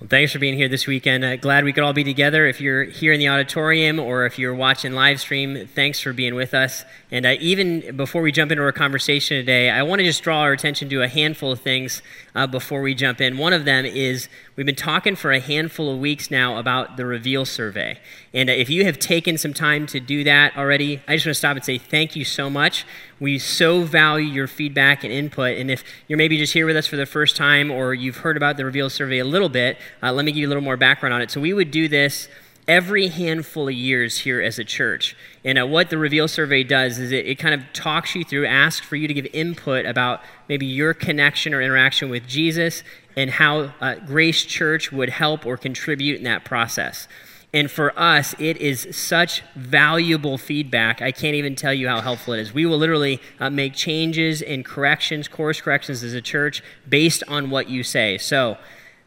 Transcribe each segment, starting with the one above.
Well, thanks for being here this weekend. Uh, glad we could all be together. If you're here in the auditorium or if you're watching live stream, thanks for being with us. And uh, even before we jump into our conversation today, I want to just draw our attention to a handful of things uh, before we jump in. One of them is we've been talking for a handful of weeks now about the Reveal survey. And uh, if you have taken some time to do that already, I just want to stop and say thank you so much. We so value your feedback and input. And if you're maybe just here with us for the first time or you've heard about the Reveal survey a little bit, uh, let me give you a little more background on it. So we would do this every handful of years here as a church. And uh, what the Reveal survey does is it, it, kind of talks you through, asks for you to give input about maybe your connection or interaction with Jesus and how uh, Grace Church would help or contribute in that process. And for us, it is such valuable feedback. I can't even tell you how helpful it is. We will literally uh, make changes and corrections, course corrections as a church based on what you say. So,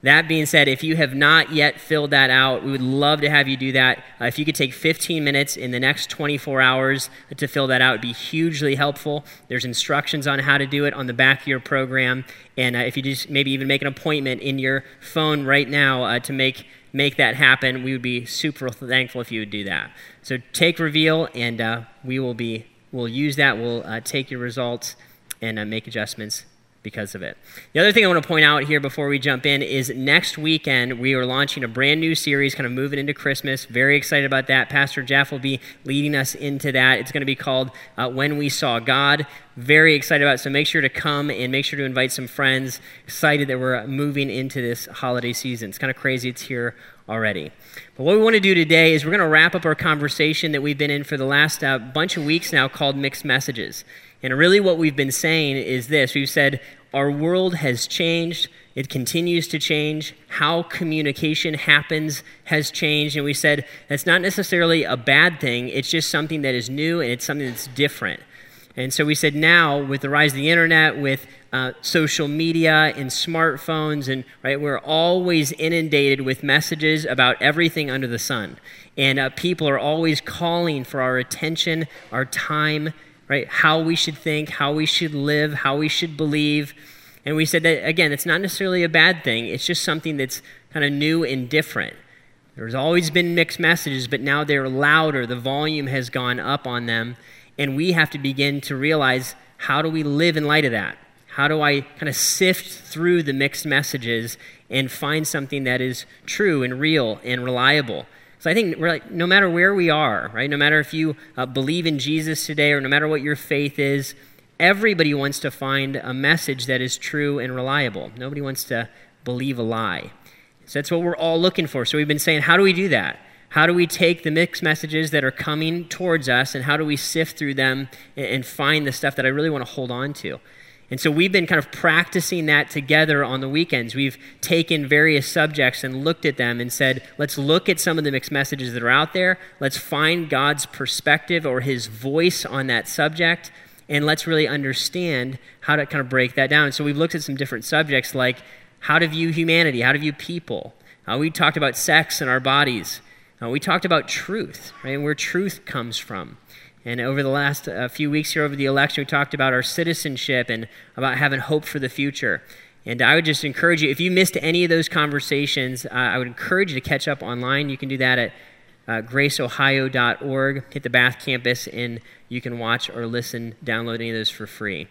that being said, if you have not yet filled that out, we would love to have you do that. Uh, if you could take 15 minutes in the next 24 hours to fill that out, it would be hugely helpful. There's instructions on how to do it on the back of your program. And uh, if you just maybe even make an appointment in your phone right now uh, to make, make that happen, we would be super thankful if you would do that. So take Reveal, and uh, we will be, we'll use that. We'll uh, take your results and uh, make adjustments because of it. The other thing I want to point out here before we jump in is next weekend we are launching a brand new series, kind of moving into Christmas. Very excited about that. Pastor Jeff will be leading us into that. It's going to be called uh, When We Saw God. Very excited about it. So make sure to come and make sure to invite some friends. Excited that we're moving into this holiday season. It's kind of crazy it's here already. But what we want to do today is we're going to wrap up our conversation that we've been in for the last uh, bunch of weeks now called Mixed Messages. And really, what we've been saying is this we've said, our world has changed. It continues to change. How communication happens has changed. And we said that's not necessarily a bad thing, it's just something that is new and it's something that's different. And so we said now, with the rise of the internet, with uh, social media and smartphones, and right, we're always inundated with messages about everything under the sun. And uh, people are always calling for our attention, our time, right? How we should think, how we should live, how we should believe. And we said that, again, it's not necessarily a bad thing, it's just something that's kind of new and different. There's always been mixed messages, but now they're louder. The volume has gone up on them. And we have to begin to realize how do we live in light of that? How do I kind of sift through the mixed messages and find something that is true and real and reliable? So I think like, no matter where we are, right, no matter if you uh, believe in Jesus today or no matter what your faith is, everybody wants to find a message that is true and reliable. Nobody wants to believe a lie. So that's what we're all looking for. So we've been saying, how do we do that? How do we take the mixed messages that are coming towards us and how do we sift through them and find the stuff that I really want to hold on to? And so we've been kind of practicing that together on the weekends. We've taken various subjects and looked at them and said, let's look at some of the mixed messages that are out there. Let's find God's perspective or his voice on that subject. And let's really understand how to kind of break that down. So we've looked at some different subjects like how to view humanity, how to view people. Uh, we talked about sex and our bodies. Uh, we talked about truth, right, and where truth comes from. And over the last uh, few weeks here, over the election, we talked about our citizenship and about having hope for the future. And I would just encourage you, if you missed any of those conversations, uh, I would encourage you to catch up online. You can do that at uh, graceohio.org. Hit the Bath campus, and you can watch or listen, download any of those for free.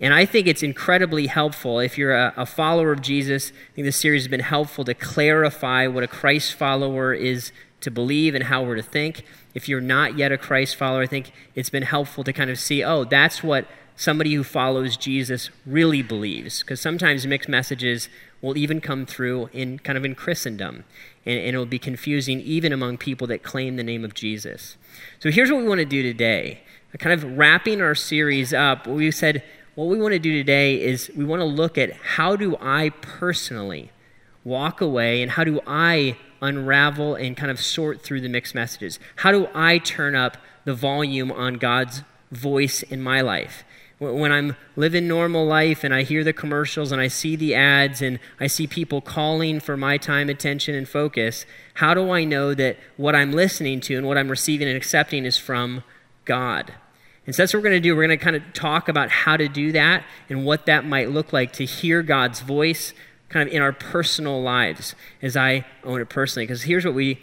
And I think it's incredibly helpful. If you're a, a follower of Jesus, I think this series has been helpful to clarify what a Christ follower is to believe and how we're to think. If you're not yet a Christ follower, I think it's been helpful to kind of see, oh, that's what somebody who follows Jesus really believes. Because sometimes mixed messages will even come through in kind of in Christendom. And, and it'll be confusing even among people that claim the name of Jesus. So here's what we want to do today. Kind of wrapping our series up, we said what we want to do today is we want to look at how do I personally walk away and how do I unravel and kind of sort through the mixed messages? How do I turn up the volume on God's voice in my life? When I'm living normal life and I hear the commercials and I see the ads and I see people calling for my time, attention, and focus, how do I know that what I'm listening to and what I'm receiving and accepting is from God? And so that's what we're going to do. We're going to kind of talk about how to do that and what that might look like to hear God's voice kind of in our personal lives as I own it personally. Because here's what we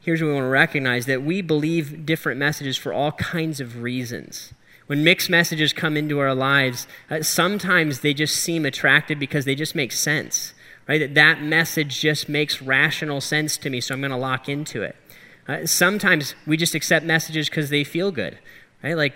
here's what we want to recognize that we believe different messages for all kinds of reasons. When mixed messages come into our lives, uh, sometimes they just seem attractive because they just make sense, right? That that message just makes rational sense to me, so I'm going to lock into it. Uh, sometimes we just accept messages because they feel good, right? Like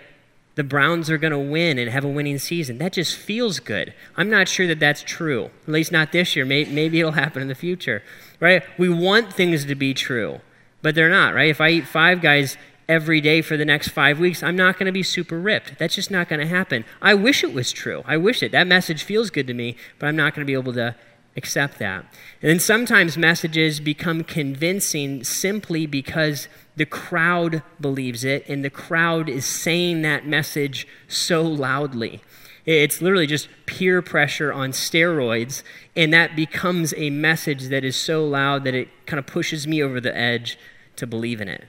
the Browns are going to win and have a winning season. That just feels good. I'm not sure that that's true, at least not this year. Maybe, it'll happen in the future, right? We want things to be true, but they're not, right? If I eat five guys every day for the next five weeks, I'm not going to be super ripped. That's just not going to happen. I wish it was true. I wish it. That message feels good to me, but I'm not going to be able to accept that. And then sometimes messages become convincing simply because the crowd believes it, and the crowd is saying that message so loudly. It's literally just peer pressure on steroids, and that becomes a message that is so loud that it kind of pushes me over the edge to believe in it.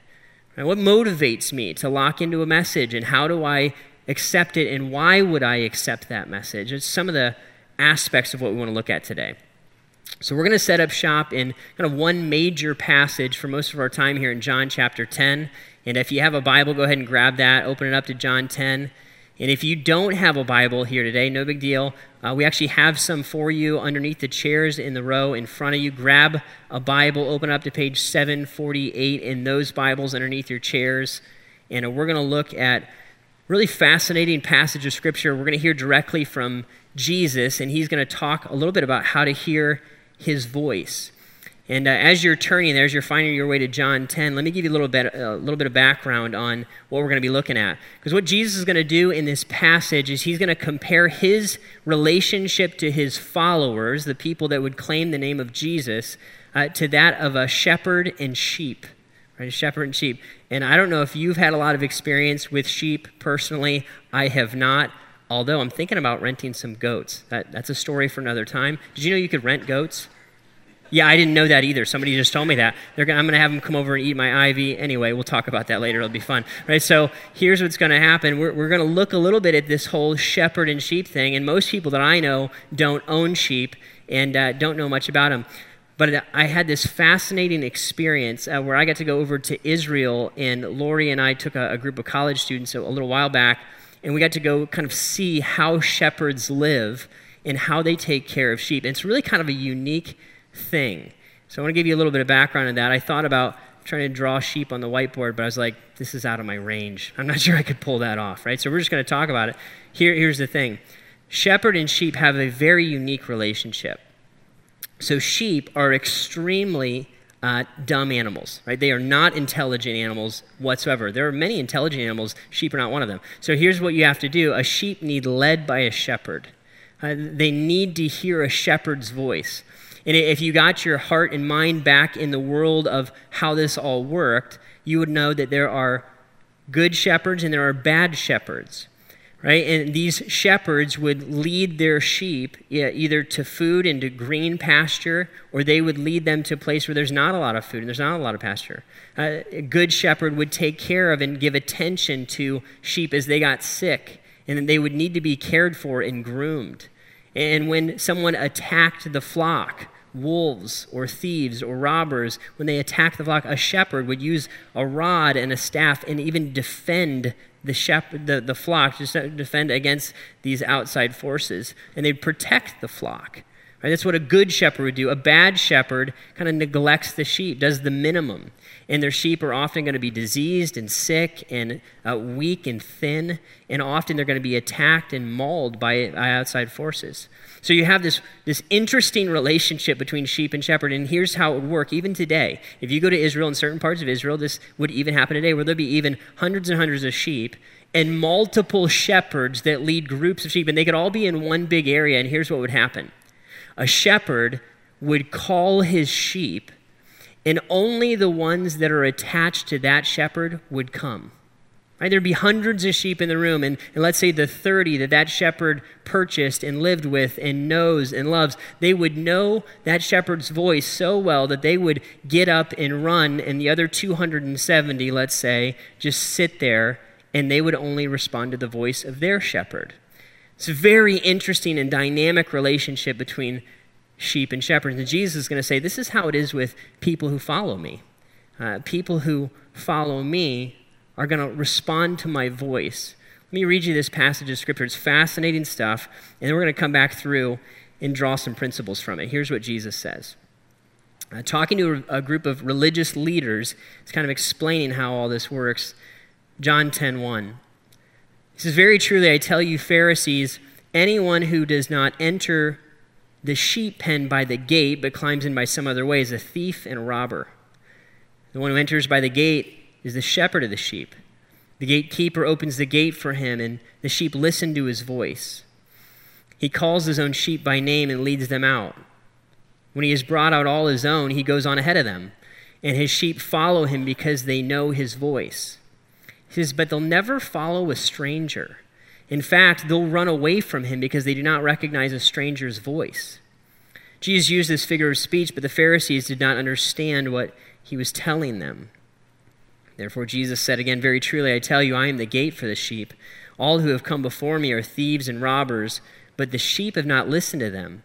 What motivates me to lock into a message, and how do I accept it, and why would I accept that message? It's some of the aspects of what we want to look at today. So we're going to set up shop in kind of one major passage for most of our time here in John chapter 10. And if you have a Bible, go ahead and grab that, open it up to John 10. And if you don't have a Bible here today, no big deal. Uh, we actually have some for you underneath the chairs in the row in front of you. Grab a Bible, open up to page 748 in those Bibles underneath your chairs. And uh, we're going to look at really fascinating passage of Scripture. We're going to hear directly from Jesus, and he's going to talk a little bit about how to hear his voice. And uh, as you're turning there, as you're finding your way to John 10, let me give you a little bit, a little bit of background on what we're going to be looking at. Because what Jesus is going to do in this passage is he's going to compare his relationship to his followers, the people that would claim the name of Jesus, uh, to that of a shepherd and sheep. Right, a shepherd and sheep. And I don't know if you've had a lot of experience with sheep personally. I have not. Although I'm thinking about renting some goats. That, that's a story for another time. Did you know you could rent goats? Yeah, I didn't know that either. Somebody just told me that. Gonna, I'm going to have them come over and eat my ivy. Anyway, we'll talk about that later. It'll be fun. Right? So here's what's going to happen. We're, we're going to look a little bit at this whole shepherd and sheep thing. And most people that I know don't own sheep and uh, don't know much about them. But I had this fascinating experience uh, where I got to go over to Israel, and Lori and I took a, a group of college students a, a little while back and we got to go kind of see how shepherds live and how they take care of sheep. And it's really kind of a unique thing. So I want to give you a little bit of background on that. I thought about trying to draw sheep on the whiteboard, but I was like, this is out of my range. I'm not sure I could pull that off, right? So we're just going to talk about it. Here, here's the thing shepherd and sheep have a very unique relationship. So sheep are extremely uh, dumb animals, right? They are not intelligent animals whatsoever. There are many intelligent animals, sheep are not one of them. So here's what you have to do a sheep need led by a shepherd. Uh, they need to hear a shepherd's voice. And if you got your heart and mind back in the world of how this all worked, you would know that there are good shepherds and there are bad shepherds right? And these shepherds would lead their sheep either to food and to green pasture, or they would lead them to a place where there's not a lot of food and there's not a lot of pasture. Uh, a good shepherd would take care of and give attention to sheep as they got sick, and they would need to be cared for and groomed. And when someone attacked the flock, wolves or thieves or robbers, when they attacked the flock, a shepherd would use a rod and a staff and even defend the shepherd, the, the flock, to defend against these outside forces, and they'd protect the flock. Right? That's what a good shepherd would do. A bad shepherd kind of neglects the sheep, does the minimum. And their sheep are often going to be diseased and sick and uh, weak and thin, and often they're going to be attacked and mauled by, by outside forces. So you have this, this interesting relationship between sheep and shepherd, and here's how it would work even today. If you go to Israel, in certain parts of Israel, this would even happen today, where there'd be even hundreds and hundreds of sheep and multiple shepherds that lead groups of sheep, and they could all be in one big area, and here's what would happen a shepherd would call his sheep, and only the ones that are attached to that shepherd would come. Right? There'd be hundreds of sheep in the room, and, and let's say the 30 that that shepherd purchased and lived with and knows and loves, they would know that shepherd's voice so well that they would get up and run, and the other 270, let's say, just sit there, and they would only respond to the voice of their shepherd. It's a very interesting and dynamic relationship between sheep and shepherds. And Jesus is going to say, This is how it is with people who follow me. Uh, people who follow me are going to respond to my voice. Let me read you this passage of Scripture. It's fascinating stuff, and then we're going to come back through and draw some principles from it. Here's what Jesus says. Uh, talking to a, a group of religious leaders, it's kind of explaining how all this works. John 10 1. He says, Very truly, I tell you, Pharisees, anyone who does not enter the sheep pen by the gate, but climbs in by some other way, is a thief and a robber. The one who enters by the gate is the shepherd of the sheep. The gatekeeper opens the gate for him, and the sheep listen to his voice. He calls his own sheep by name and leads them out. When he has brought out all his own, he goes on ahead of them, and his sheep follow him because they know his voice. He says, But they'll never follow a stranger. In fact, they'll run away from him because they do not recognize a stranger's voice. Jesus used this figure of speech, but the Pharisees did not understand what he was telling them. Therefore, Jesus said again, Very truly, I tell you, I am the gate for the sheep. All who have come before me are thieves and robbers, but the sheep have not listened to them.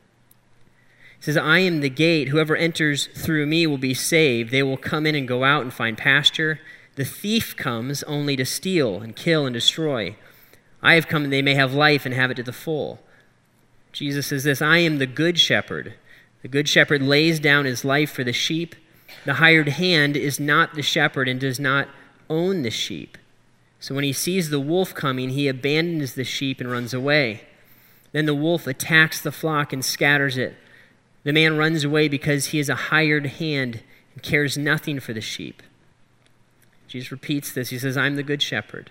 He says, I am the gate. Whoever enters through me will be saved. They will come in and go out and find pasture. The thief comes only to steal and kill and destroy. I have come that they may have life and have it to the full. Jesus says this I am the good shepherd. The good shepherd lays down his life for the sheep. The hired hand is not the shepherd and does not own the sheep. So when he sees the wolf coming, he abandons the sheep and runs away. Then the wolf attacks the flock and scatters it. The man runs away because he is a hired hand and cares nothing for the sheep. Jesus repeats this. He says, I'm the good shepherd.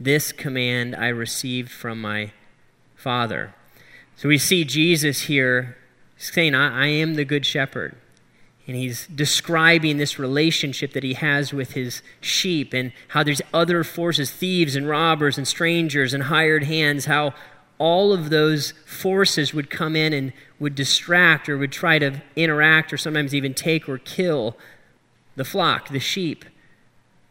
This command I received from my Father. So we see Jesus here saying, I, I am the good shepherd. And he's describing this relationship that he has with his sheep and how there's other forces, thieves and robbers and strangers and hired hands, how all of those forces would come in and would distract or would try to interact or sometimes even take or kill the flock, the sheep.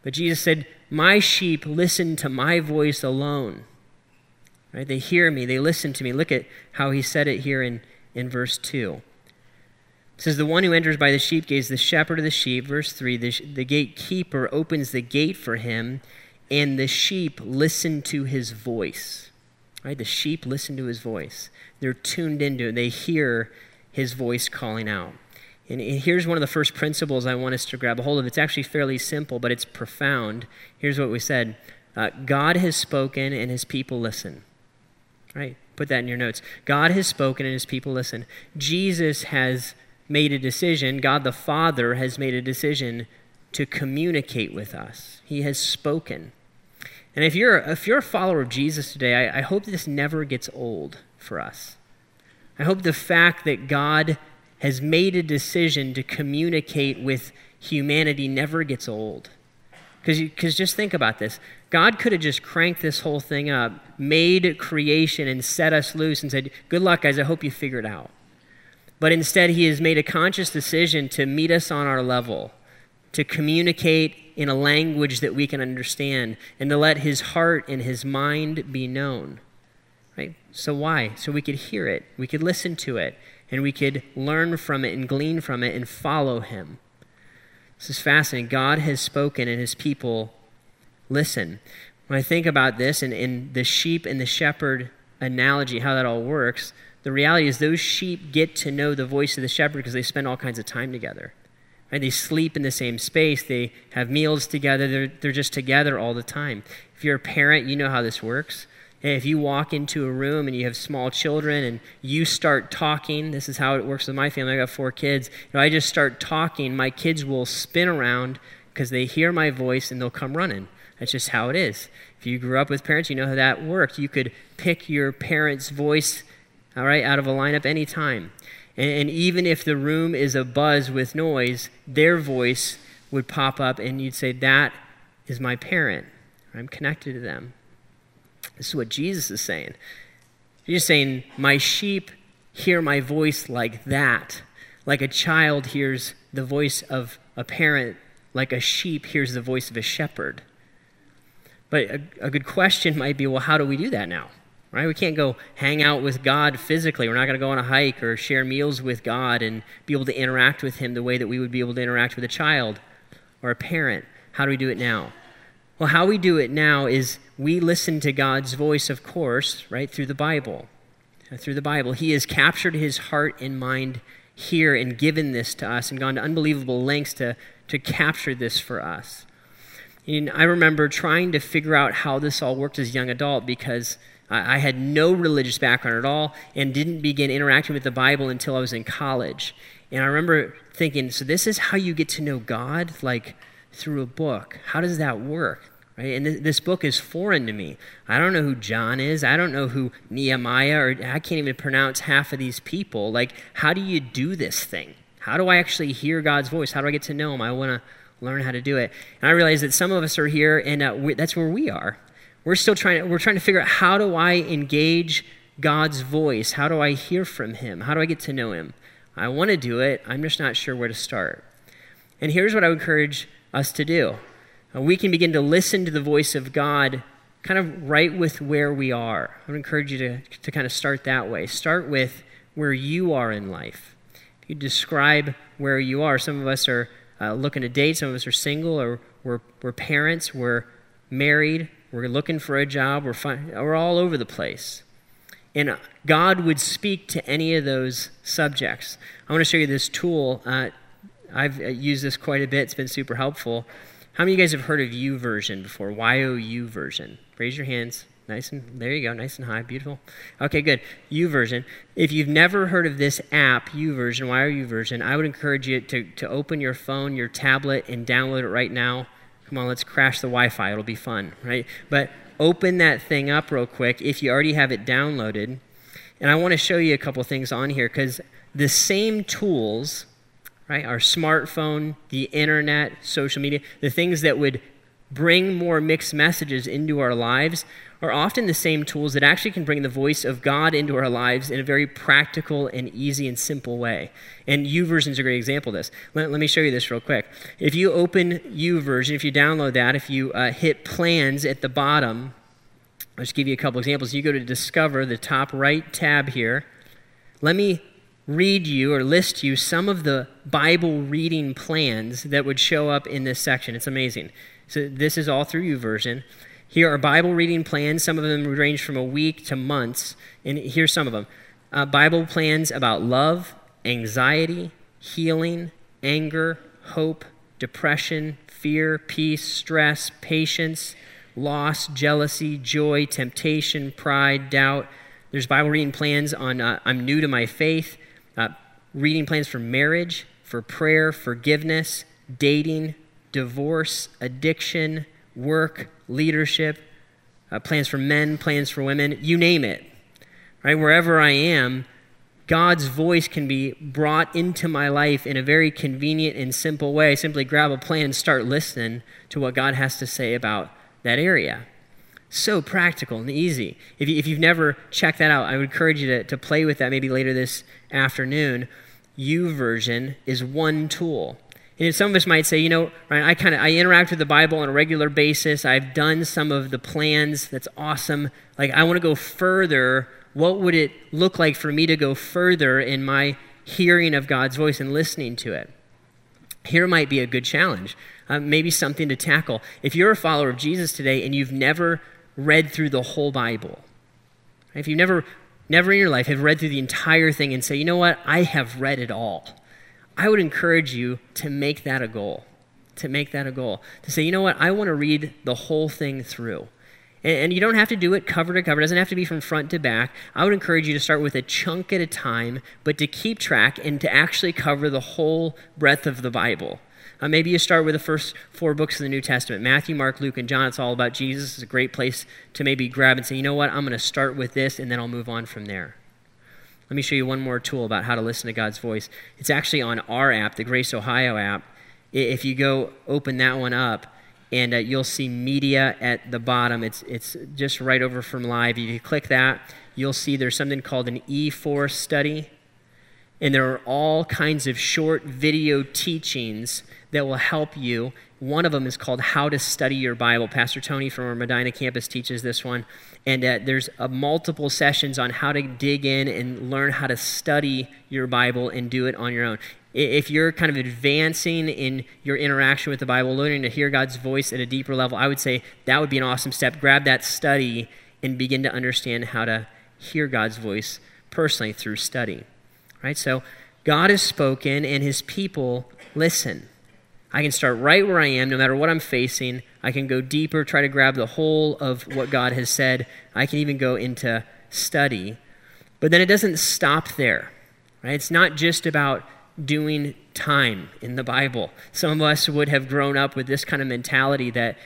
But Jesus said, My sheep listen to my voice alone. Right? They hear me, they listen to me. Look at how he said it here in, in verse 2. It says, The one who enters by the sheep gate is the shepherd of the sheep. Verse 3 the, the gatekeeper opens the gate for him, and the sheep listen to his voice. Right? The sheep listen to his voice. They're tuned into it. They hear his voice calling out. And here's one of the first principles I want us to grab a hold of. It's actually fairly simple, but it's profound. Here's what we said uh, God has spoken, and his people listen. Right? Put that in your notes. God has spoken, and his people listen. Jesus has made a decision, God the Father has made a decision to communicate with us. He has spoken. And if you're, if you're a follower of Jesus today, I, I hope this never gets old for us. I hope the fact that God has made a decision to communicate with humanity never gets old. Because just think about this God could have just cranked this whole thing up, made creation, and set us loose and said, Good luck, guys, I hope you figure it out. But instead, He has made a conscious decision to meet us on our level, to communicate in a language that we can understand and to let his heart and his mind be known. Right? So why? So we could hear it, we could listen to it, and we could learn from it and glean from it and follow him. This is fascinating. God has spoken and his people listen. When I think about this and in the sheep and the shepherd analogy, how that all works, the reality is those sheep get to know the voice of the shepherd because they spend all kinds of time together. Right? They sleep in the same space, they have meals together, they're, they're just together all the time. If you're a parent, you know how this works. If you walk into a room and you have small children and you start talking, this is how it works with my family. I got four kids. I just start talking, my kids will spin around because they hear my voice and they'll come running. That's just how it is. If you grew up with parents, you know how that worked. You could pick your parent's voice, all right, out of a lineup anytime. And, and even if the room is a buzz with noise, their voice would pop up and you'd say, That is my parent. I'm connected to them. This is what Jesus is saying. He's saying, My sheep hear my voice like that, like a child hears the voice of a parent, like a sheep hears the voice of a shepherd. But a, a good question might be well, how do we do that now? Right? We can't go hang out with God physically. We're not going to go on a hike or share meals with God and be able to interact with Him the way that we would be able to interact with a child or a parent. How do we do it now? Well, how we do it now is we listen to God's voice, of course, right, through the Bible. Uh, through the Bible. He has captured His heart and mind here and given this to us and gone to unbelievable lengths to, to capture this for us. And I remember trying to figure out how this all worked as a young adult because I, I had no religious background at all and didn't begin interacting with the Bible until I was in college. And I remember thinking, so this is how you get to know God, like through a book. How does that work? Right? And th- this book is foreign to me. I don't know who John is. I don't know who Nehemiah or I can't even pronounce half of these people. Like, how do you do this thing? How do I actually hear God's voice? How do I get to know Him? I want to learn how to do it. And I realize that some of us are here, and uh, that's where we are. We're still trying to, we're trying to figure out how do I engage God's voice? How do I hear from Him? How do I get to know Him? I want to do it. I'm just not sure where to start. And here's what I would encourage us to do we can begin to listen to the voice of God kind of right with where we are. I would encourage you to, to kind of start that way. Start with where you are in life. If you describe where you are, some of us are uh, looking to date, some of us are single, or we're, we're parents, we're married, we're looking for a job, we're, fi- we're all over the place. And God would speak to any of those subjects. I want to show you this tool. Uh, I've uh, used this quite a bit, it's been super helpful. How many of you guys have heard of U YouVersion before? YOU version. Raise your hands. Nice and there you go, nice and high, beautiful. Okay, good. U YouVersion. If you've never heard of this app, U YouVersion, why are YouVersion? I would encourage you to, to open your phone, your tablet, and download it right now. Come on, let's crash the Wi-Fi. It'll be fun, right? But open that thing up real quick if you already have it downloaded. And I want to show you a couple things on here because the same tools, right, our smartphone, the internet, social media, the things that would bring more mixed messages into our lives are often the same tools that actually can bring the voice of God into our lives in a very practical and easy and simple way. And U YouVersion is a great example of this. Let, let, me show you this real quick. If you open YouVersion, if you download that, if you uh, hit plans at the bottom, I'll just give you a couple examples. You go to Discover, the top right tab here. Let me read you or list you some of the Bible reading plans that would show up in this section. It's amazing. So this is all through YouVersion. Here are Bible reading plans. Some of them range from a week to months. And here's some of them uh, Bible plans about love, anxiety, healing, anger, hope, depression, fear, peace, stress, patience, loss, jealousy, joy, temptation, pride, doubt. There's Bible reading plans on uh, I'm new to my faith, uh, reading plans for marriage, for prayer, forgiveness, dating, divorce, addiction, work, leadership, uh, plans for men, plans for women, you name it. Right? Wherever I am, God's voice can be brought into my life in a very convenient and simple way. Simply grab a plan start listening to what God has to say about that area. So practical and easy. If, you, if you've never checked that out, I would encourage you to, to play with that maybe later this afternoon. YouVersion is one tool. And some of us might say, you know, Ryan, I kind of I interact with the Bible on a regular basis. I've done some of the plans. That's awesome. Like I want to go further. What would it look like for me to go further in my hearing of God's voice and listening to it? Here might be a good challenge. Uh, maybe something to tackle. If you're a follower of Jesus today and you've never read through the whole Bible, if you never never in your life have read through the entire thing and say, you know what, I have read it all I would encourage you to make that a goal. To make that a goal. To say, you know what, I want to read the whole thing through. And, and, you don't have to do it cover to cover. It doesn't have to be from front to back. I would encourage you to start with a chunk at a time, but to keep track and to actually cover the whole breadth of the Bible. Uh, maybe you start with the first four books of the New Testament Matthew, Mark, Luke, and John. It's all about Jesus. It's a great place to maybe grab and say, you know what, I'm going to start with this, and then I'll move on from there. let me show you one more tool about how to listen to God's voice. It's actually on our app, the Grace Ohio app. If you go open that one up, and uh, you'll see media at the bottom. It's, it's just right over from live. If you click that, you'll see there's something called an E4 study. And there are all kinds of short video teachings that will help you. One of them is called How to Study Your Bible. Pastor Tony from our Medina campus teaches this one. And uh, there's uh, multiple sessions on how to dig in and learn how to study your Bible and do it on your own. If you're kind of advancing in your interaction with the Bible, learning to hear God's voice at a deeper level, I would say that would be an awesome step. Grab that study and begin to understand how to hear God's voice personally through study. Right? So God has spoken and his people listen. I can start right where I am, no matter what I'm facing. I can go deeper, try to grab the whole of what God has said. I can even go into study. But then it doesn't stop there. Right? It's not just about doing time in the Bible. Some of us would have grown up with this kind of mentality that,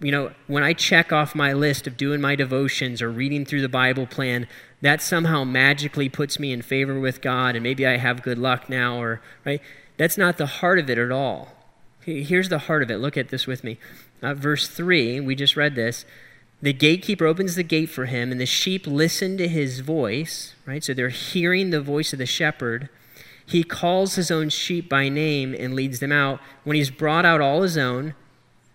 you know, when I check off my list of doing my devotions or reading through the Bible plan, that somehow magically puts me in favor with God and maybe I have good luck now or, right? That's not the heart of it at all. Here's the heart of it. Look at this with me. Uh, verse 3, we just read this. The gatekeeper opens the gate for him, and the sheep listen to his voice, right? So they're hearing the voice of the shepherd. He calls his own sheep by name and leads them out. When he's brought out all his own,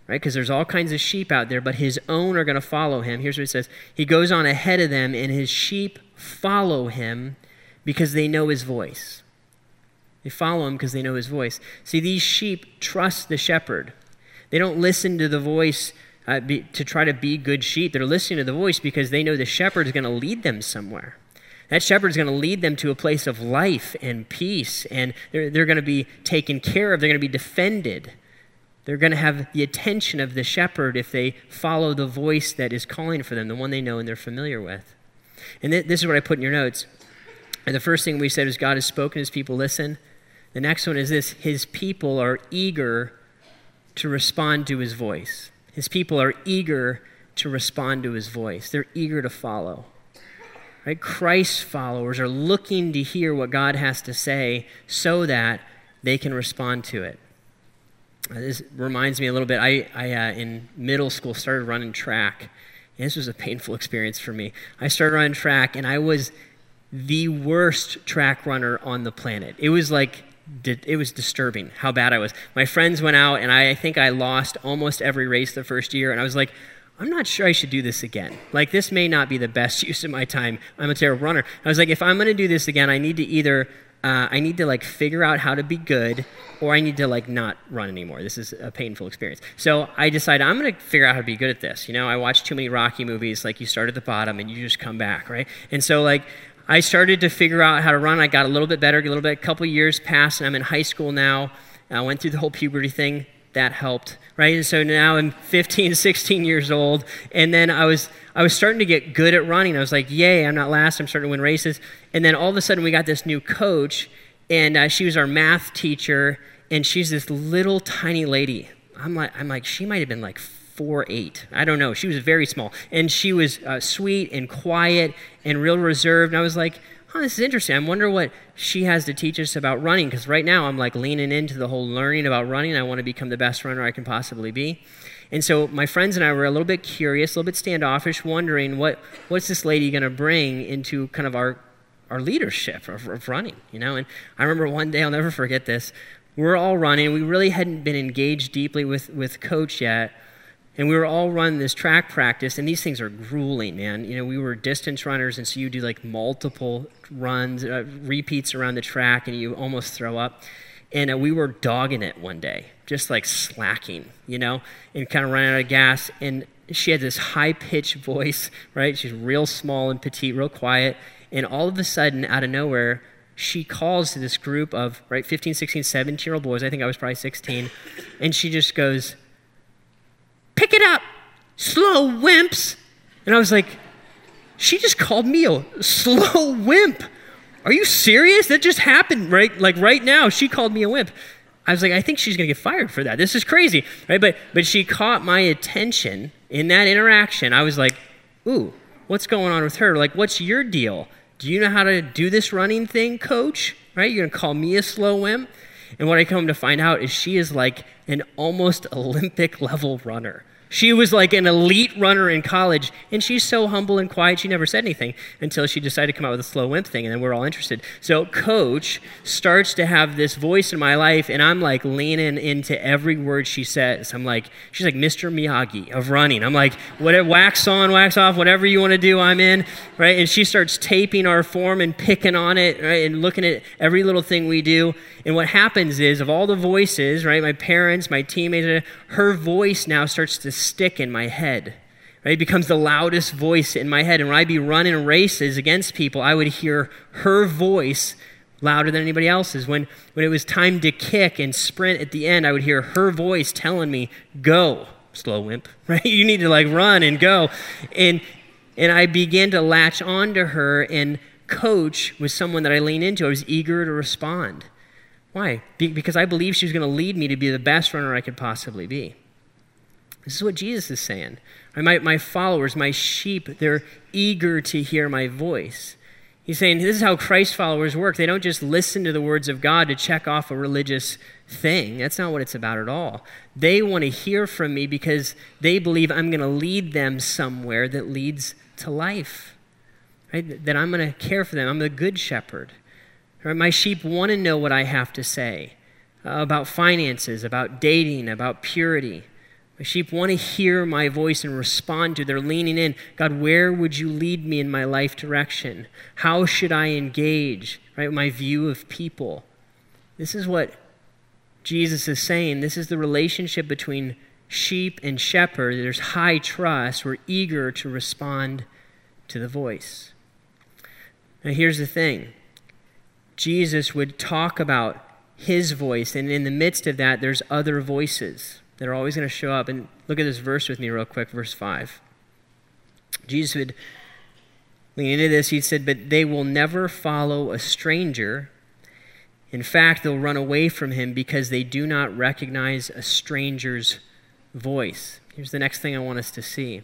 right, because there's all kinds of sheep out there, but his own are going to follow him. Here's what it says He goes on ahead of them, and his sheep follow him because they know his voice. They follow him because they know his voice. See, these sheep trust the shepherd. They don't listen to the voice uh, be, to try to be good sheep. They're listening to the voice because they know the shepherd is going to lead them somewhere. That shepherd is going to lead them to a place of life and peace, and they're, they're going to be taken care of. They're going to be defended. They're going to have the attention of the shepherd if they follow the voice that is calling for them, the one they know and they're familiar with. And th- this is what I put in your notes. And the first thing we said is God has spoken, his people listen. The next one is this his people are eager to respond to his voice. His people are eager to respond to his voice, they're eager to follow. Right? Christ followers are looking to hear what God has to say so that they can respond to it. This reminds me a little bit. I, I uh, in middle school, started running track. And this was a painful experience for me. I started running track, and I was the worst track runner on the planet. It was like it was disturbing how bad I was. My friends went out, and I think I lost almost every race the first year. And I was like, I'm not sure I should do this again. Like, this may not be the best use of my time. I'm a terrible runner. I was like, if I'm going to do this again, I need to either, uh, I need to like figure out how to be good, or I need to like not run anymore. This is a painful experience. So I decided I'm to figure out how to be good at this. You know, I watched too many Rocky movies. Like, you start at the bottom and you just come back, right? And so, like, I started to figure out how to run. I got a little bit better, a little bit, a couple years passed, and I'm in high school now. I went through the whole puberty thing that helped right? And so now i'm 15 16 years old and then i was i was starting to get good at running. I was like yay i'm not last i'm starting to win races. And then all of a sudden we got this new coach and uh, she was our math teacher and she's this little tiny lady. I'm like i'm like she might have been like four eight. I don't know. She was very small. And she was uh, sweet and quiet and real reserved and i was like this is interesting. I wonder what she has to teach us about running because right now I'm like leaning into the whole learning about running. I want to become the best runner I can possibly be. And so my friends and I were a little bit curious, a little bit standoffish, wondering what what's this lady going to bring into kind of our our leadership of, of running, you know? And I remember one day, I'll never forget this. We're all running. We really hadn't been engaged deeply with, with coach yet. And we were all running this track practice, and these things are grueling, man. You know, we were distance runners, and so you do like multiple runs, uh, repeats around the track, and you almost throw up. And uh, we were dogging it one day, just like slacking, you know, and kind of running out of gas. And she had this high pitched voice, right? She's real small and petite, real quiet. And all of a sudden, out of nowhere, she calls to this group of, right, 15, 16, 17 year old boys. I think I was probably 16. And she just goes, Pick it up, slow wimps. And I was like, She just called me a slow wimp. Are you serious? That just happened right like right now. She called me a wimp. I was like, I think she's gonna get fired for that. This is crazy. Right? But but she caught my attention in that interaction. I was like, ooh, what's going on with her? Like, what's your deal? Do you know how to do this running thing, coach? Right? You're to call me a slow wimp? And what I come to find out is she is like an almost Olympic level runner. She was like an elite runner in college, and she's so humble and quiet, she never said anything until she decided to come out with a slow wimp thing, and then we're all interested. So, Coach starts to have this voice in my life, and I'm like leaning into every word she says. I'm like, she's like Mr. Miyagi of running. I'm like, whatever, wax on, wax off, whatever you want to do, I'm in, right? And she starts taping our form and picking on it, right? And looking at every little thing we do. And what happens is, of all the voices, right, my parents, my teammates, her voice now starts to stick in my head. Right? It becomes the loudest voice in my head. And when I'd be running races against people, I would hear her voice louder than anybody else's. When, when it was time to kick and sprint at the end, I would hear her voice telling me, go, slow wimp, right? You need to like run and go. And, and I began to latch onto her, and coach was someone that I leaned into. I was eager to respond. Why? Be- because I believed she was going to lead me to be the best runner I could possibly be. This is what Jesus is saying. My, my followers, my sheep, they're eager to hear my voice. He's saying this is how Christ followers work. They don't just listen to the words of God to check off a religious thing. That's not what it's about at all. They want to hear from me because they believe I'm going to lead them somewhere that leads to life. Right? That I'm going to care for them. I'm the good shepherd. Right? My sheep want to know what I have to say about finances, about dating, about purity. My sheep want to hear my voice and respond to. They're leaning in. God, where would you lead me in my life direction? How should I engage? Right, my view of people. This is what Jesus is saying. This is the relationship between sheep and shepherd. There's high trust. We're eager to respond to the voice. Now, here's the thing Jesus would talk about his voice, and in the midst of that, there's other voices that are always going to show up. And look at this verse with me, real quick, verse 5. Jesus would lean into this. He said, But they will never follow a stranger. In fact, they'll run away from him because they do not recognize a stranger's voice. Here's the next thing I want us to see.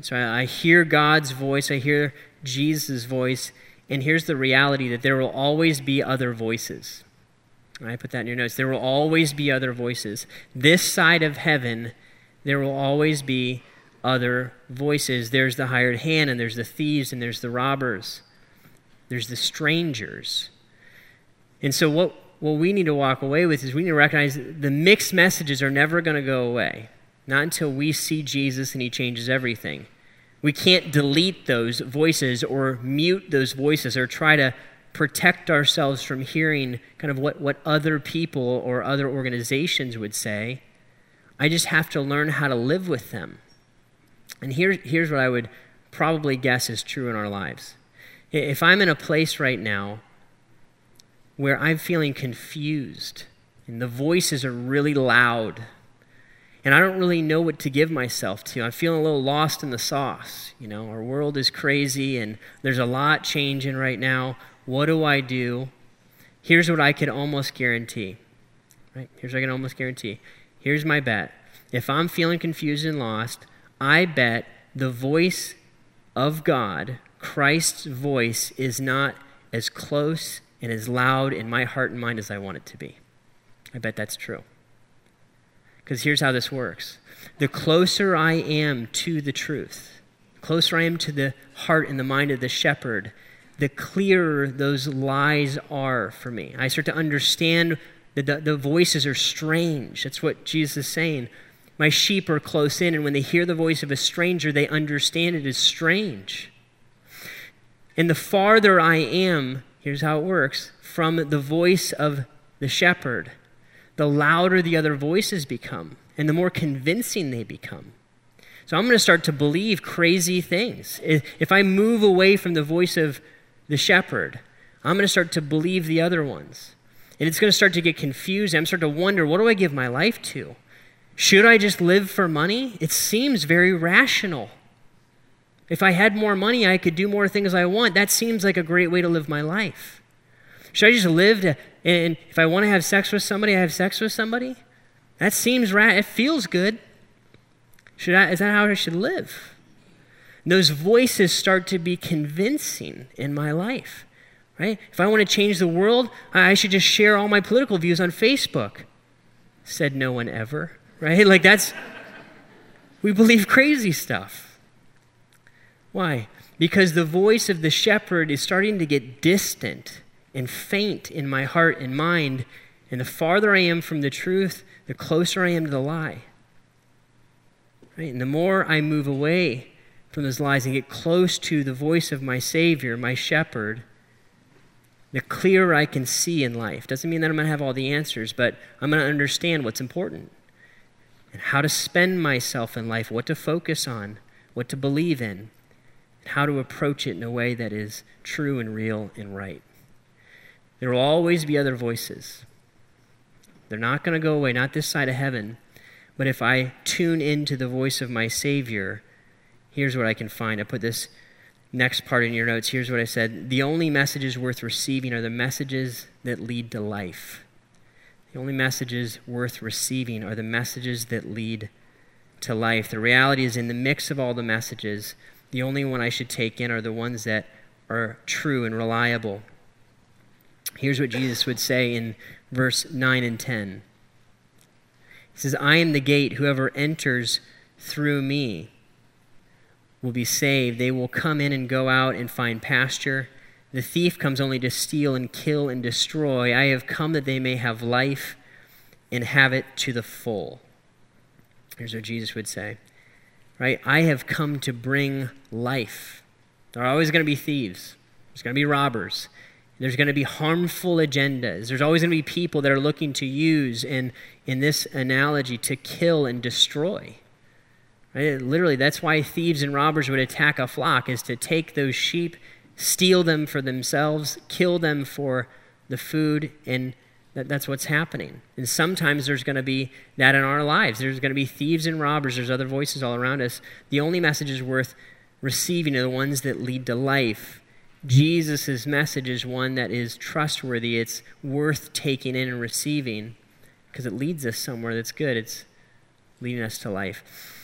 So I hear God's voice, I hear Jesus' voice, and here's the reality that there will always be other voices. I put that in your notes. There will always be other voices. This side of heaven, there will always be other voices. There's the hired hand, and there's the thieves, and there's the robbers, there's the strangers. And so, what, what we need to walk away with is we need to recognize the mixed messages are never going to go away, not until we see Jesus and he changes everything. We can't delete those voices or mute those voices or try to protect ourselves from hearing kind of what, what other people or other organizations would say. I just have to learn how to live with them. And here, here's what I would probably guess is true in our lives. If I'm in a place right now where I'm feeling confused and the voices are really loud and I don't really know what to give myself to. I'm feeling a little lost in the sauce. You know, our world is crazy and there's a lot changing right now. What do I do? Here's what I can almost guarantee. Right? Here's what I can almost guarantee. Here's my bet. If I'm feeling confused and lost, I bet the voice of God, Christ's voice, is not as close and as loud in my heart and mind as I want it to be. I bet that's true. Because here's how this works the closer I am to the truth, the closer I am to the heart and the mind of the shepherd, the clearer those lies are for me. I start to understand that the, the voices are strange. That's what Jesus is saying. My sheep are close in, and when they hear the voice of a stranger, they understand it is strange. And the farther I am, here's how it works from the voice of the shepherd, the louder the other voices become, and the more convincing they become. So I'm going to start to believe crazy things. If I move away from the voice of the shepherd. I'm going to start to believe the other ones. And it's going to start to get confused. I'm start to wonder, what do I give my life to? Should I just live for money? It seems very rational. If I had more money, I could do more things I want. That seems like a great way to live my life. Should I just live to, and if I want to have sex with somebody, I have sex with somebody? That seems right. It feels good. Should I, is that how I should live? Those voices start to be convincing in my life. Right? If I want to change the world, I should just share all my political views on Facebook. Said no one ever. Right? Like that's we believe crazy stuff. Why? Because the voice of the shepherd is starting to get distant and faint in my heart and mind. And the farther I am from the truth, the closer I am to the lie. Right? And the more I move away from those lies and get close to the voice of my Savior, my shepherd, the clearer I can see in life. Doesn't mean that I'm going to have all the answers, but I'm going to understand what's important and how to spend myself in life, what to focus on, what to believe in, and how to approach it in a way that is true and real and right. There will always be other voices. They're not going to go away, not this side of heaven. But if I tune into the voice of my Savior, here's what I can find. I put this next part in your notes. Here's what I said The only messages worth receiving are the messages that lead to life. The only messages worth receiving are the messages that lead to life. The reality is, in the mix of all the messages, the only one I should take in are the ones that are true and reliable. Here's what Jesus would say in verse 9 and 10. He says, I am the gate. Whoever enters through me will be saved. They will come in and go out and find pasture. The thief comes only to steal and kill and destroy. I have come that they may have life and have it to the full. Here's what Jesus would say. Right? I have come to bring life. There are always going to be thieves. There's going to be robbers. There's going to be harmful agendas. There's always going to be people that are looking to use, and in this analogy, to kill and destroy. Right? Literally, that's why thieves and robbers would attack a flock, is to take those sheep, steal them for themselves, kill them for the food, and that, that's what's happening. And sometimes there's going to be that in our lives. There's going to be thieves and robbers. There's other voices all around us. The only messages worth receiving are the ones that lead to life Jesus' message is one that is trustworthy. It's worth taking in and receiving because it leads us somewhere that's good. It's leading us to life.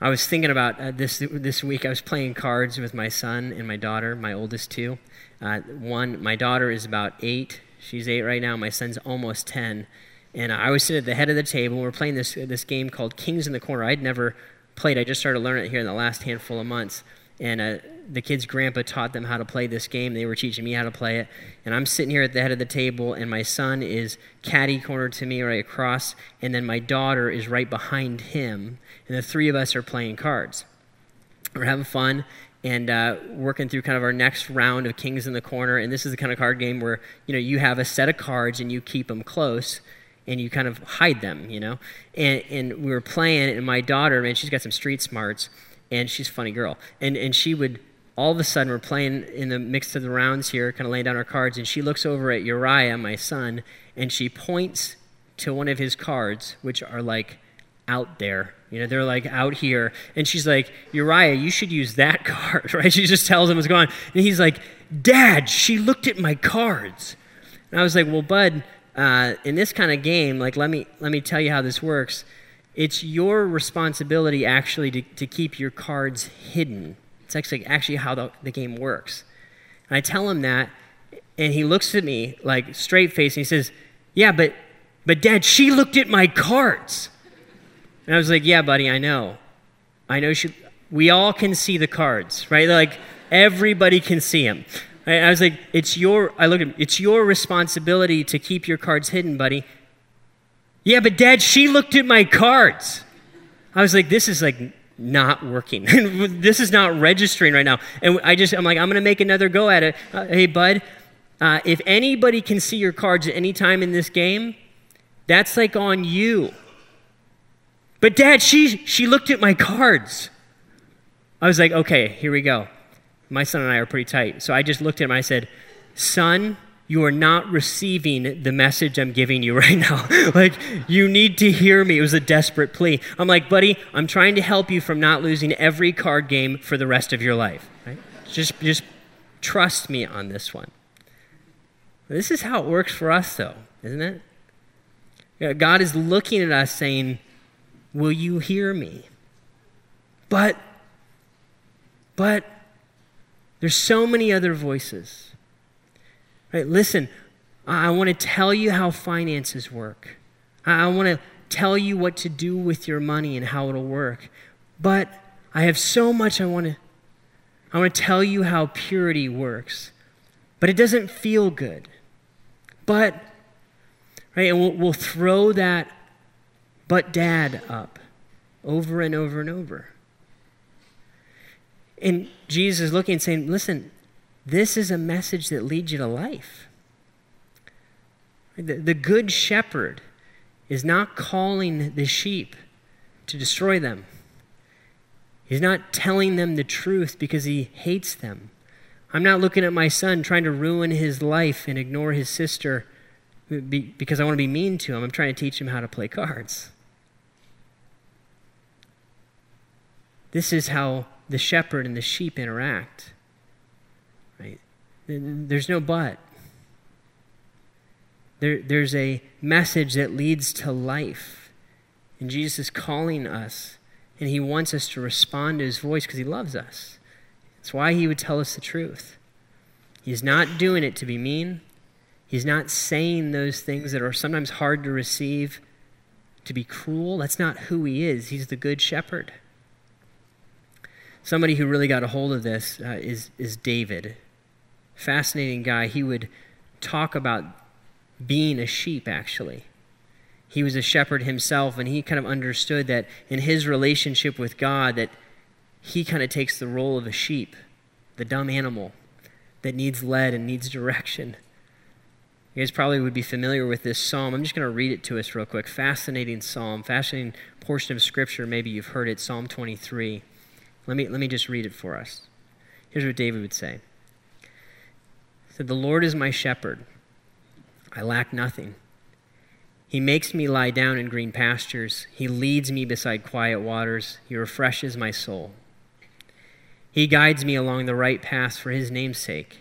I was thinking about uh, this this week. I was playing cards with my son and my daughter, my oldest two. Uh, one, my daughter is about eight. She's eight right now. My son's almost ten. And I was sitting at the head of the table. We're playing this this game called Kings in the Corner. I'd never played. I just started learning it here in the last handful of months. And uh, the kid's grandpa taught them how to play this game. They were teaching me how to play it. And I'm sitting here at the head of the table, and my son is caddy corner to me right across, and then my daughter is right behind him. And the three of us are playing cards. We're having fun and uh, working through kind of our next round of Kings in the Corner. And this is the kind of card game where you know you have a set of cards and you keep them close and you kind of hide them, you know. And, and we were playing, and my daughter, man, she's got some street smarts and she's a funny girl. And, and she would, all of a sudden, we're playing in the mix of the rounds here, kind of laying down our cards, and she looks over at Uriah, my son, and she points to one of his cards, which are like out there. You know, they're like out here. And she's like, Uriah, you should use that card, right? She just tells him what's going on. And he's like, Dad, she looked at my cards. And I was like, Well, Bud, uh, in this kind of game, like, let me, let me tell you how this works it's your responsibility actually to, to keep your cards hidden. It's actually, actually how the, the game works. And I tell him that, and he looks at me like straight face and he says, Yeah, but, but dad, she looked at my cards. And I was like, Yeah, buddy, I know. I know she, we all can see the cards, right? Like everybody can see them. I was like, it's your, I look at, him, it's your responsibility to keep your cards hidden, buddy. Yeah, but dad, she looked at my cards. I was like, this is like not working. this is not registering right now. And I just, I'm like, I'm going to make another go at it. Uh, hey, bud, uh, if anybody can see your cards at any time in this game, that's like on you. But dad, she, she looked at my cards. I was like, okay, here we go. My son and I are pretty tight. So I just looked at him I said, son, you are not receiving the message I'm giving you right now. like, you need to hear me. It was a desperate plea. I'm like, buddy, I'm trying to help you from not losing every card game for the rest of your life. Right? Just, just trust me on this one. This is how it works for us, though, isn't it? God is looking at us saying, Will you hear me? But, But there's so many other voices. Right? Listen, I want to tell you how finances work. I want to tell you what to do with your money and how it'll work. But I have so much I want to I want to tell you how purity works. But it doesn't feel good. But right, and we'll, we'll throw that but dad up over and over and over. And Jesus is looking and saying, listen, this is a message that leads you to life. The, the good shepherd is not calling the sheep to destroy them. He's not telling them the truth because he hates them. I'm not looking at my son trying to ruin his life and ignore his sister because I want to be mean to him. I'm trying to teach him how to play cards. This is how the shepherd and the sheep interact. There's no but. There, there's a message that leads to life. And Jesus is calling us, and he wants us to respond to his voice because he loves us. That's why he would tell us the truth. He's not doing it to be mean. He's not saying those things that are sometimes hard to receive to be cruel. That's not who he is. He's the good shepherd. Somebody who really got a hold of this uh, is, is David. Fascinating guy. He would talk about being a sheep, actually. He was a shepherd himself, and he kind of understood that in his relationship with God, that he kind of takes the role of a sheep, the dumb animal that needs led and needs direction. You guys probably would be familiar with this psalm. I'm just going to read it to us real quick. Fascinating psalm, fascinating portion of scripture. Maybe you've heard it, Psalm 23. Let me, let me just read it for us. Here's what David would say. Said, The Lord is my shepherd. I lack nothing. He makes me lie down in green pastures. He leads me beside quiet waters. He refreshes my soul. He guides me along the right path for his name's sake.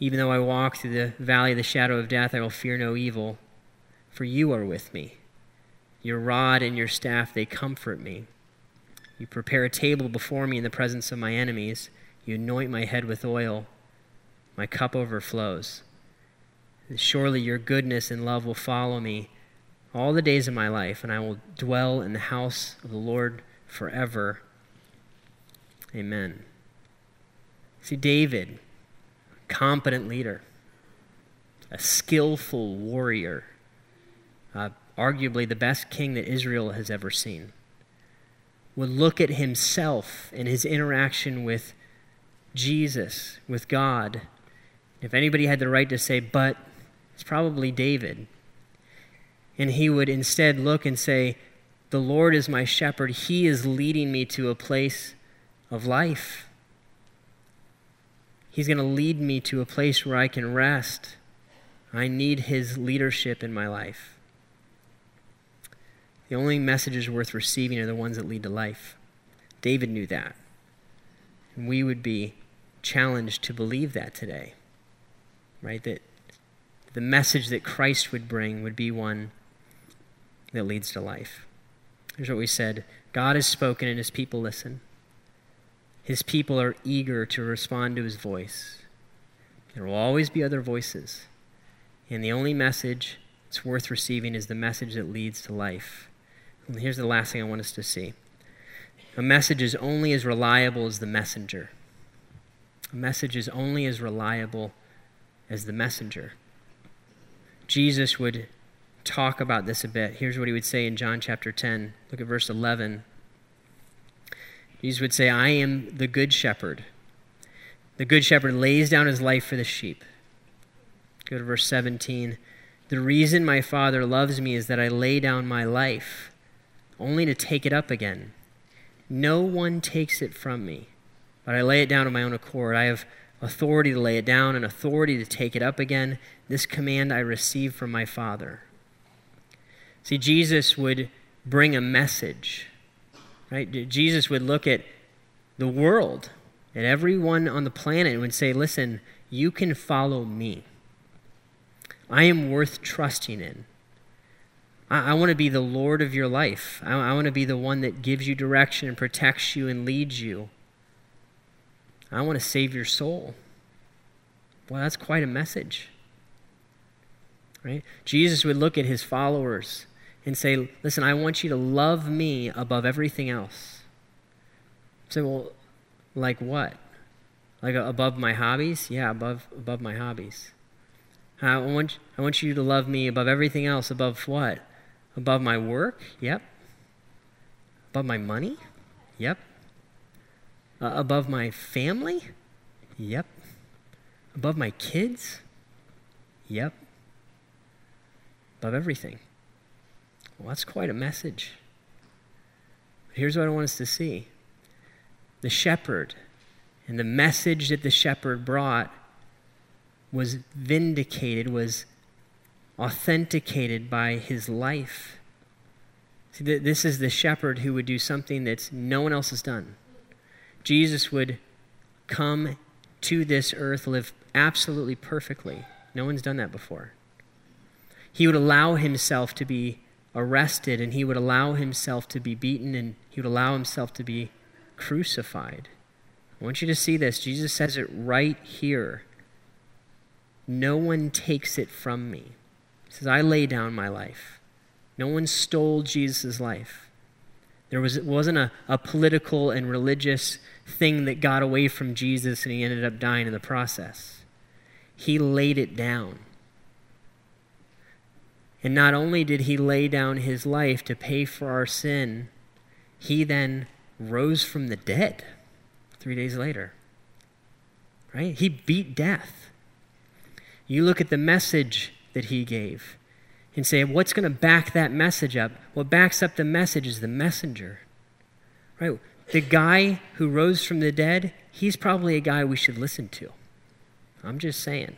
Even though I walk through the valley of the shadow of death, I will fear no evil, for you are with me. Your rod and your staff, they comfort me. You prepare a table before me in the presence of my enemies. You anoint my head with oil. My cup overflows. Surely your goodness and love will follow me all the days of my life, and I will dwell in the house of the Lord forever. Amen. See, David, competent leader, a skillful warrior, uh, arguably the best king that Israel has ever seen would look at himself and his interaction with Jesus, with God. If anybody had the right to say, but, it's probably David. And he would instead look and say, The Lord is my shepherd. He is leading me to a place of life. He's going to lead me to a place where I can rest. I need his leadership in my life. The only messages worth receiving are the ones that lead to life. David knew that. And we would be challenged to believe that today. Right? That the message that Christ would bring would be one that leads to life. Here's what we said God has spoken, and his people listen. His people are eager to respond to his voice. There will always be other voices. And the only message that's worth receiving is the message that leads to life. And here's the last thing I want us to see a message is only as reliable as the messenger. A message is only as reliable as the messenger. Jesus would talk about this a bit. Here's what he would say in John chapter 10. Look at verse 11. Jesus would say, I am the good shepherd. The good shepherd lays down his life for the sheep. Go to verse 17. The reason my Father loves me is that I lay down my life only to take it up again. No one takes it from me, but I lay it down of my own accord. I have authority to lay it down and authority to take it up again. This command I received from my Father. See, Jesus would bring a message, right? Jesus would look at the world, at everyone on the planet, and would say, Listen, you can follow me. I am worth trusting in. I, I want to be the Lord of your life. I, I want to be the one that gives you direction and protects you and leads you. I want to save your soul. Well, that's quite a message. Right? Jesus would look at his followers and say, Listen, I want you to love me above everything else. Say, well, like what? Like uh, above my hobbies? Yeah, above above my hobbies. I want I want you to love me above everything else. Above what? Above my work? Yep. Above my money? Yep. Uh, above my family? Yep. Above my kids? Yep. Above everything. Well, that's quite a message. Here's what I want us to see the shepherd and the message that the shepherd brought was vindicated, was authenticated by his life. See, this is the shepherd who would do something that no one else has done. Jesus would come to this earth, live absolutely perfectly. No one's done that before. He would allow himself to be arrested and he would allow himself to be beaten and he would allow himself to be crucified. I want you to see this. Jesus says it right here. No one takes it from me. He says, I lay down my life. No one stole Jesus' life. There was, wasn't a, a political and religious thing that got away from Jesus and he ended up dying in the process. He laid it down. And not only did he lay down his life to pay for our sin, he then rose from the dead three days later. Right? He beat death. You look at the message that he gave and say, what's going to back that message up? What backs up the message is the messenger. Right? The guy who rose from the dead, he's probably a guy we should listen to. I'm just saying.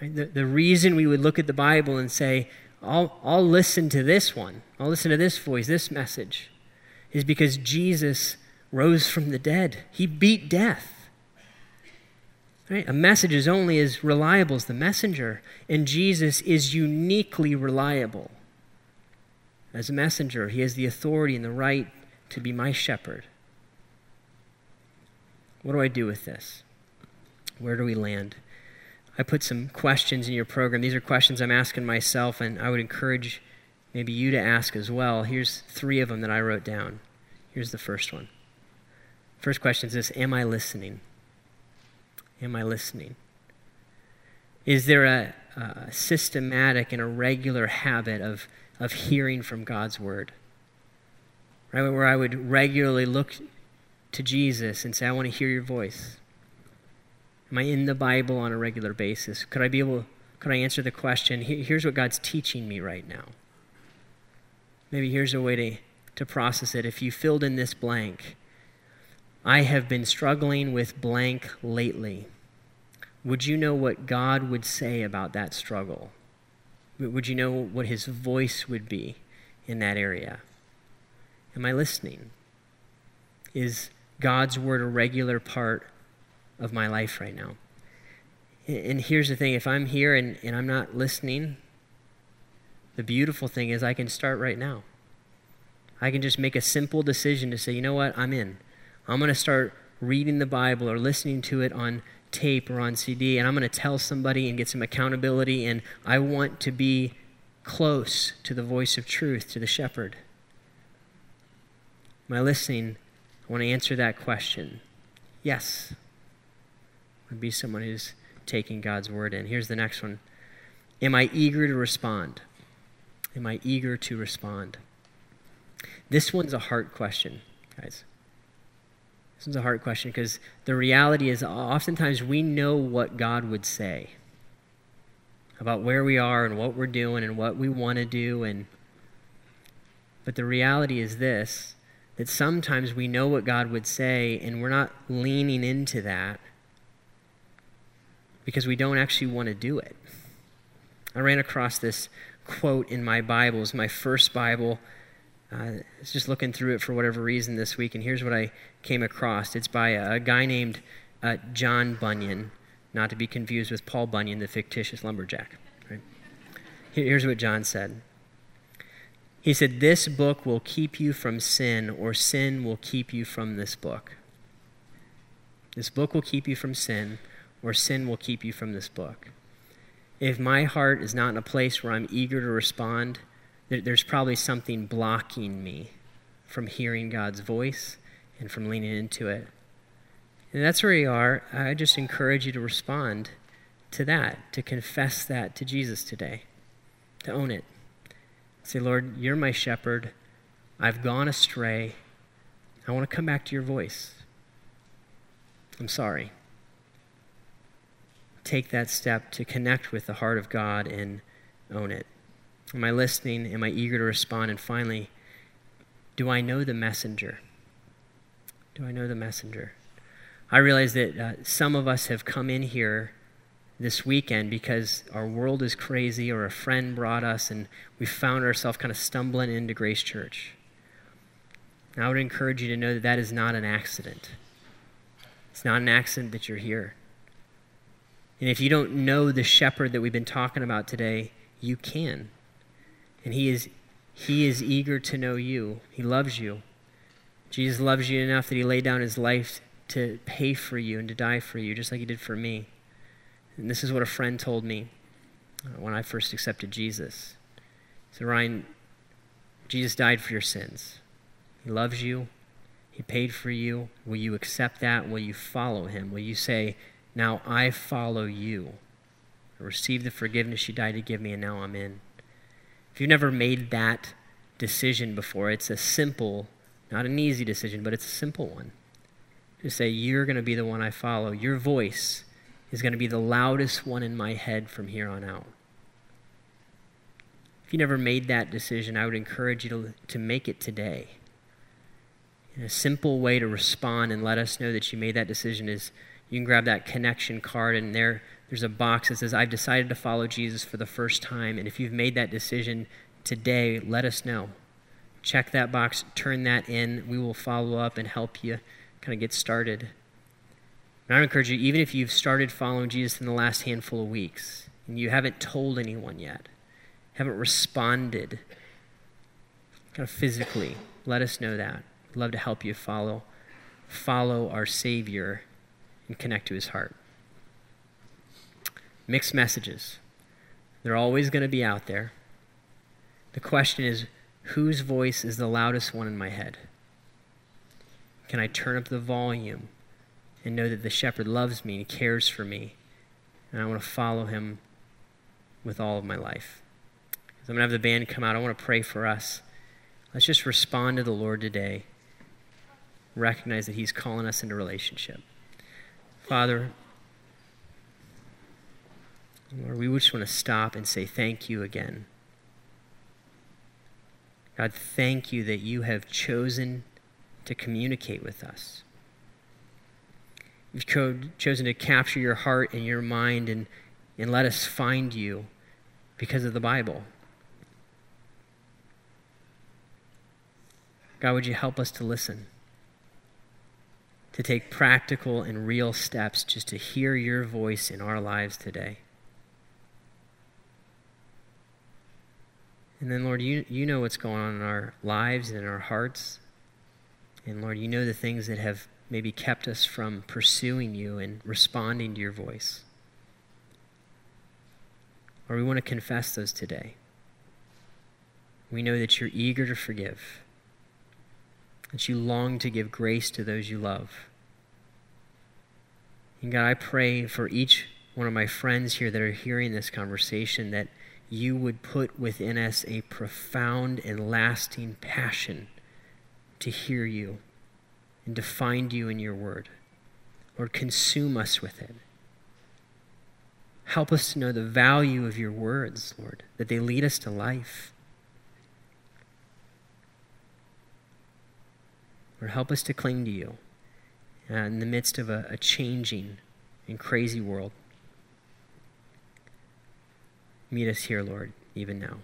Right? The, the reason we would look at the Bible and say, I'll, I'll listen to this one, I'll listen to this voice, this message, is because Jesus rose from the dead. He beat death. Right? A message is only as reliable as the messenger, and Jesus is uniquely reliable. As a messenger, he has the authority and the right to be my shepherd. What do I do with this? Where do we land? I put some questions in your program. These are questions I'm asking myself, and I would encourage maybe you to ask as well. Here's three of them that I wrote down. Here's the first one. First question is this Am I listening? Am I listening? Is there a, a systematic and a regular habit of, of hearing from God's word? Right, where I would regularly look to Jesus and say, I want to hear your voice. Am I in the Bible on a regular basis? Could I be able, could I answer the question, here's what God's teaching me right now? Maybe here's a way to, to process it. If you filled in this blank, I have been struggling with blank lately. Would you know what God would say about that struggle? Would you know what his voice would be in that area? Am I listening? Is God's word a regular part of my life right now. And here's the thing if I'm here and, and I'm not listening, the beautiful thing is I can start right now. I can just make a simple decision to say, you know what, I'm in. I'm going to start reading the Bible or listening to it on tape or on CD, and I'm going to tell somebody and get some accountability, and I want to be close to the voice of truth, to the shepherd. Am I listening? I want to answer that question. Yes I'd be someone who's taking God's word in. Here's the next one Am I eager to respond? Am I eager to respond? This one's a heart question, guys. This one's a hard question because the reality is oftentimes we know what God would say about where we are and what we're doing and what we want to do and but the reality is this that sometimes we know what God would say and we're not leaning into that because we don't actually want to do it. I ran across this quote in my Bible. It's my first Bible. Uh, I was just looking through it for whatever reason this week, and here's what I came across. It's by a, a guy named uh, John Bunyan, not to be confused with Paul Bunyan, the fictitious lumberjack. Right? Here's what John said. He said, This book will keep you from sin, or sin will keep you from this book. This book will keep you from sin, or sin will keep you from this book. If my heart is not in a place where I'm eager to respond, there's probably something blocking me from hearing God's voice and from leaning into it. And that's where you are. I just encourage you to respond to that, to confess that to Jesus today, to own it. Say, Lord, you're my shepherd. I've gone astray. I want to come back to your voice. I'm sorry. Take that step to connect with the heart of God and own it. Am I listening? Am I eager to respond? And finally, do I know the messenger? Do I know the messenger? I realize that uh, some of us have come in here this weekend because our world is crazy or a friend brought us and we found ourselves kind of stumbling into Grace Church. I would encourage you to know that that is not an accident. It's not an accident that you're here. And if you don't know the shepherd that we've been talking about today, you can. And he is he is eager to know you. He loves you. Jesus loves you enough that he laid down his life to pay for you and to die for you, just like he did for me. And this is what a friend told me uh, when I first accepted Jesus. He said, Ryan, Jesus died for your sins. He loves you. He paid for you. Will you accept that? Will you follow him? Will you say, Now I follow you? I received the forgiveness you died to give me, and now I'm in. If you've never made that decision before, it's a simple, not an easy decision, but it's a simple one. To say, You're going to be the one I follow. Your voice is going to be the loudest one in my head from here on out. If you never made that decision, I would encourage you to, to make it today. And a simple way to respond and let us know that you made that decision is you can grab that connection card, and there there's a box that says, I've decided to follow Jesus for the first time. And if you've made that decision today, let us know. Check that box, turn that in. We will follow up and help you kind of get started. And I encourage you, even if you've started following Jesus in the last handful of weeks and you haven't told anyone yet, haven't responded kind of physically, let us know that. We'd love to help you follow follow our Savior and connect to his heart mixed messages. They're always going to be out there. The question is whose voice is the loudest one in my head? Can I turn up the volume and know that the shepherd loves me and cares for me, and I want to follow him with all of my life? As I'm going to have the band come out, I want to pray for us. Let's just respond to the Lord today. Recognize that he's calling us into relationship. Father, Lord, we just want to stop and say thank you again. God, thank you that you have chosen to communicate with us. You've cho- chosen to capture your heart and your mind and, and let us find you because of the Bible. God, would you help us to listen? To take practical and real steps just to hear your voice in our lives today. And then, Lord, you, you know what's going on in our lives and in our hearts. And Lord, you know the things that have maybe kept us from pursuing you and responding to your voice. Or we want to confess those today. We know that you're eager to forgive, that you long to give grace to those you love. And God, I pray for each one of my friends here that are hearing this conversation that you would put within us a profound and lasting passion to hear you and to find you in your word. Lord, consume us with it. Help us to know the value of your words, Lord, that they lead us to life. Lord, help us to cling to you uh, in the midst of a, a changing and crazy world. Meet us here, Lord, even now.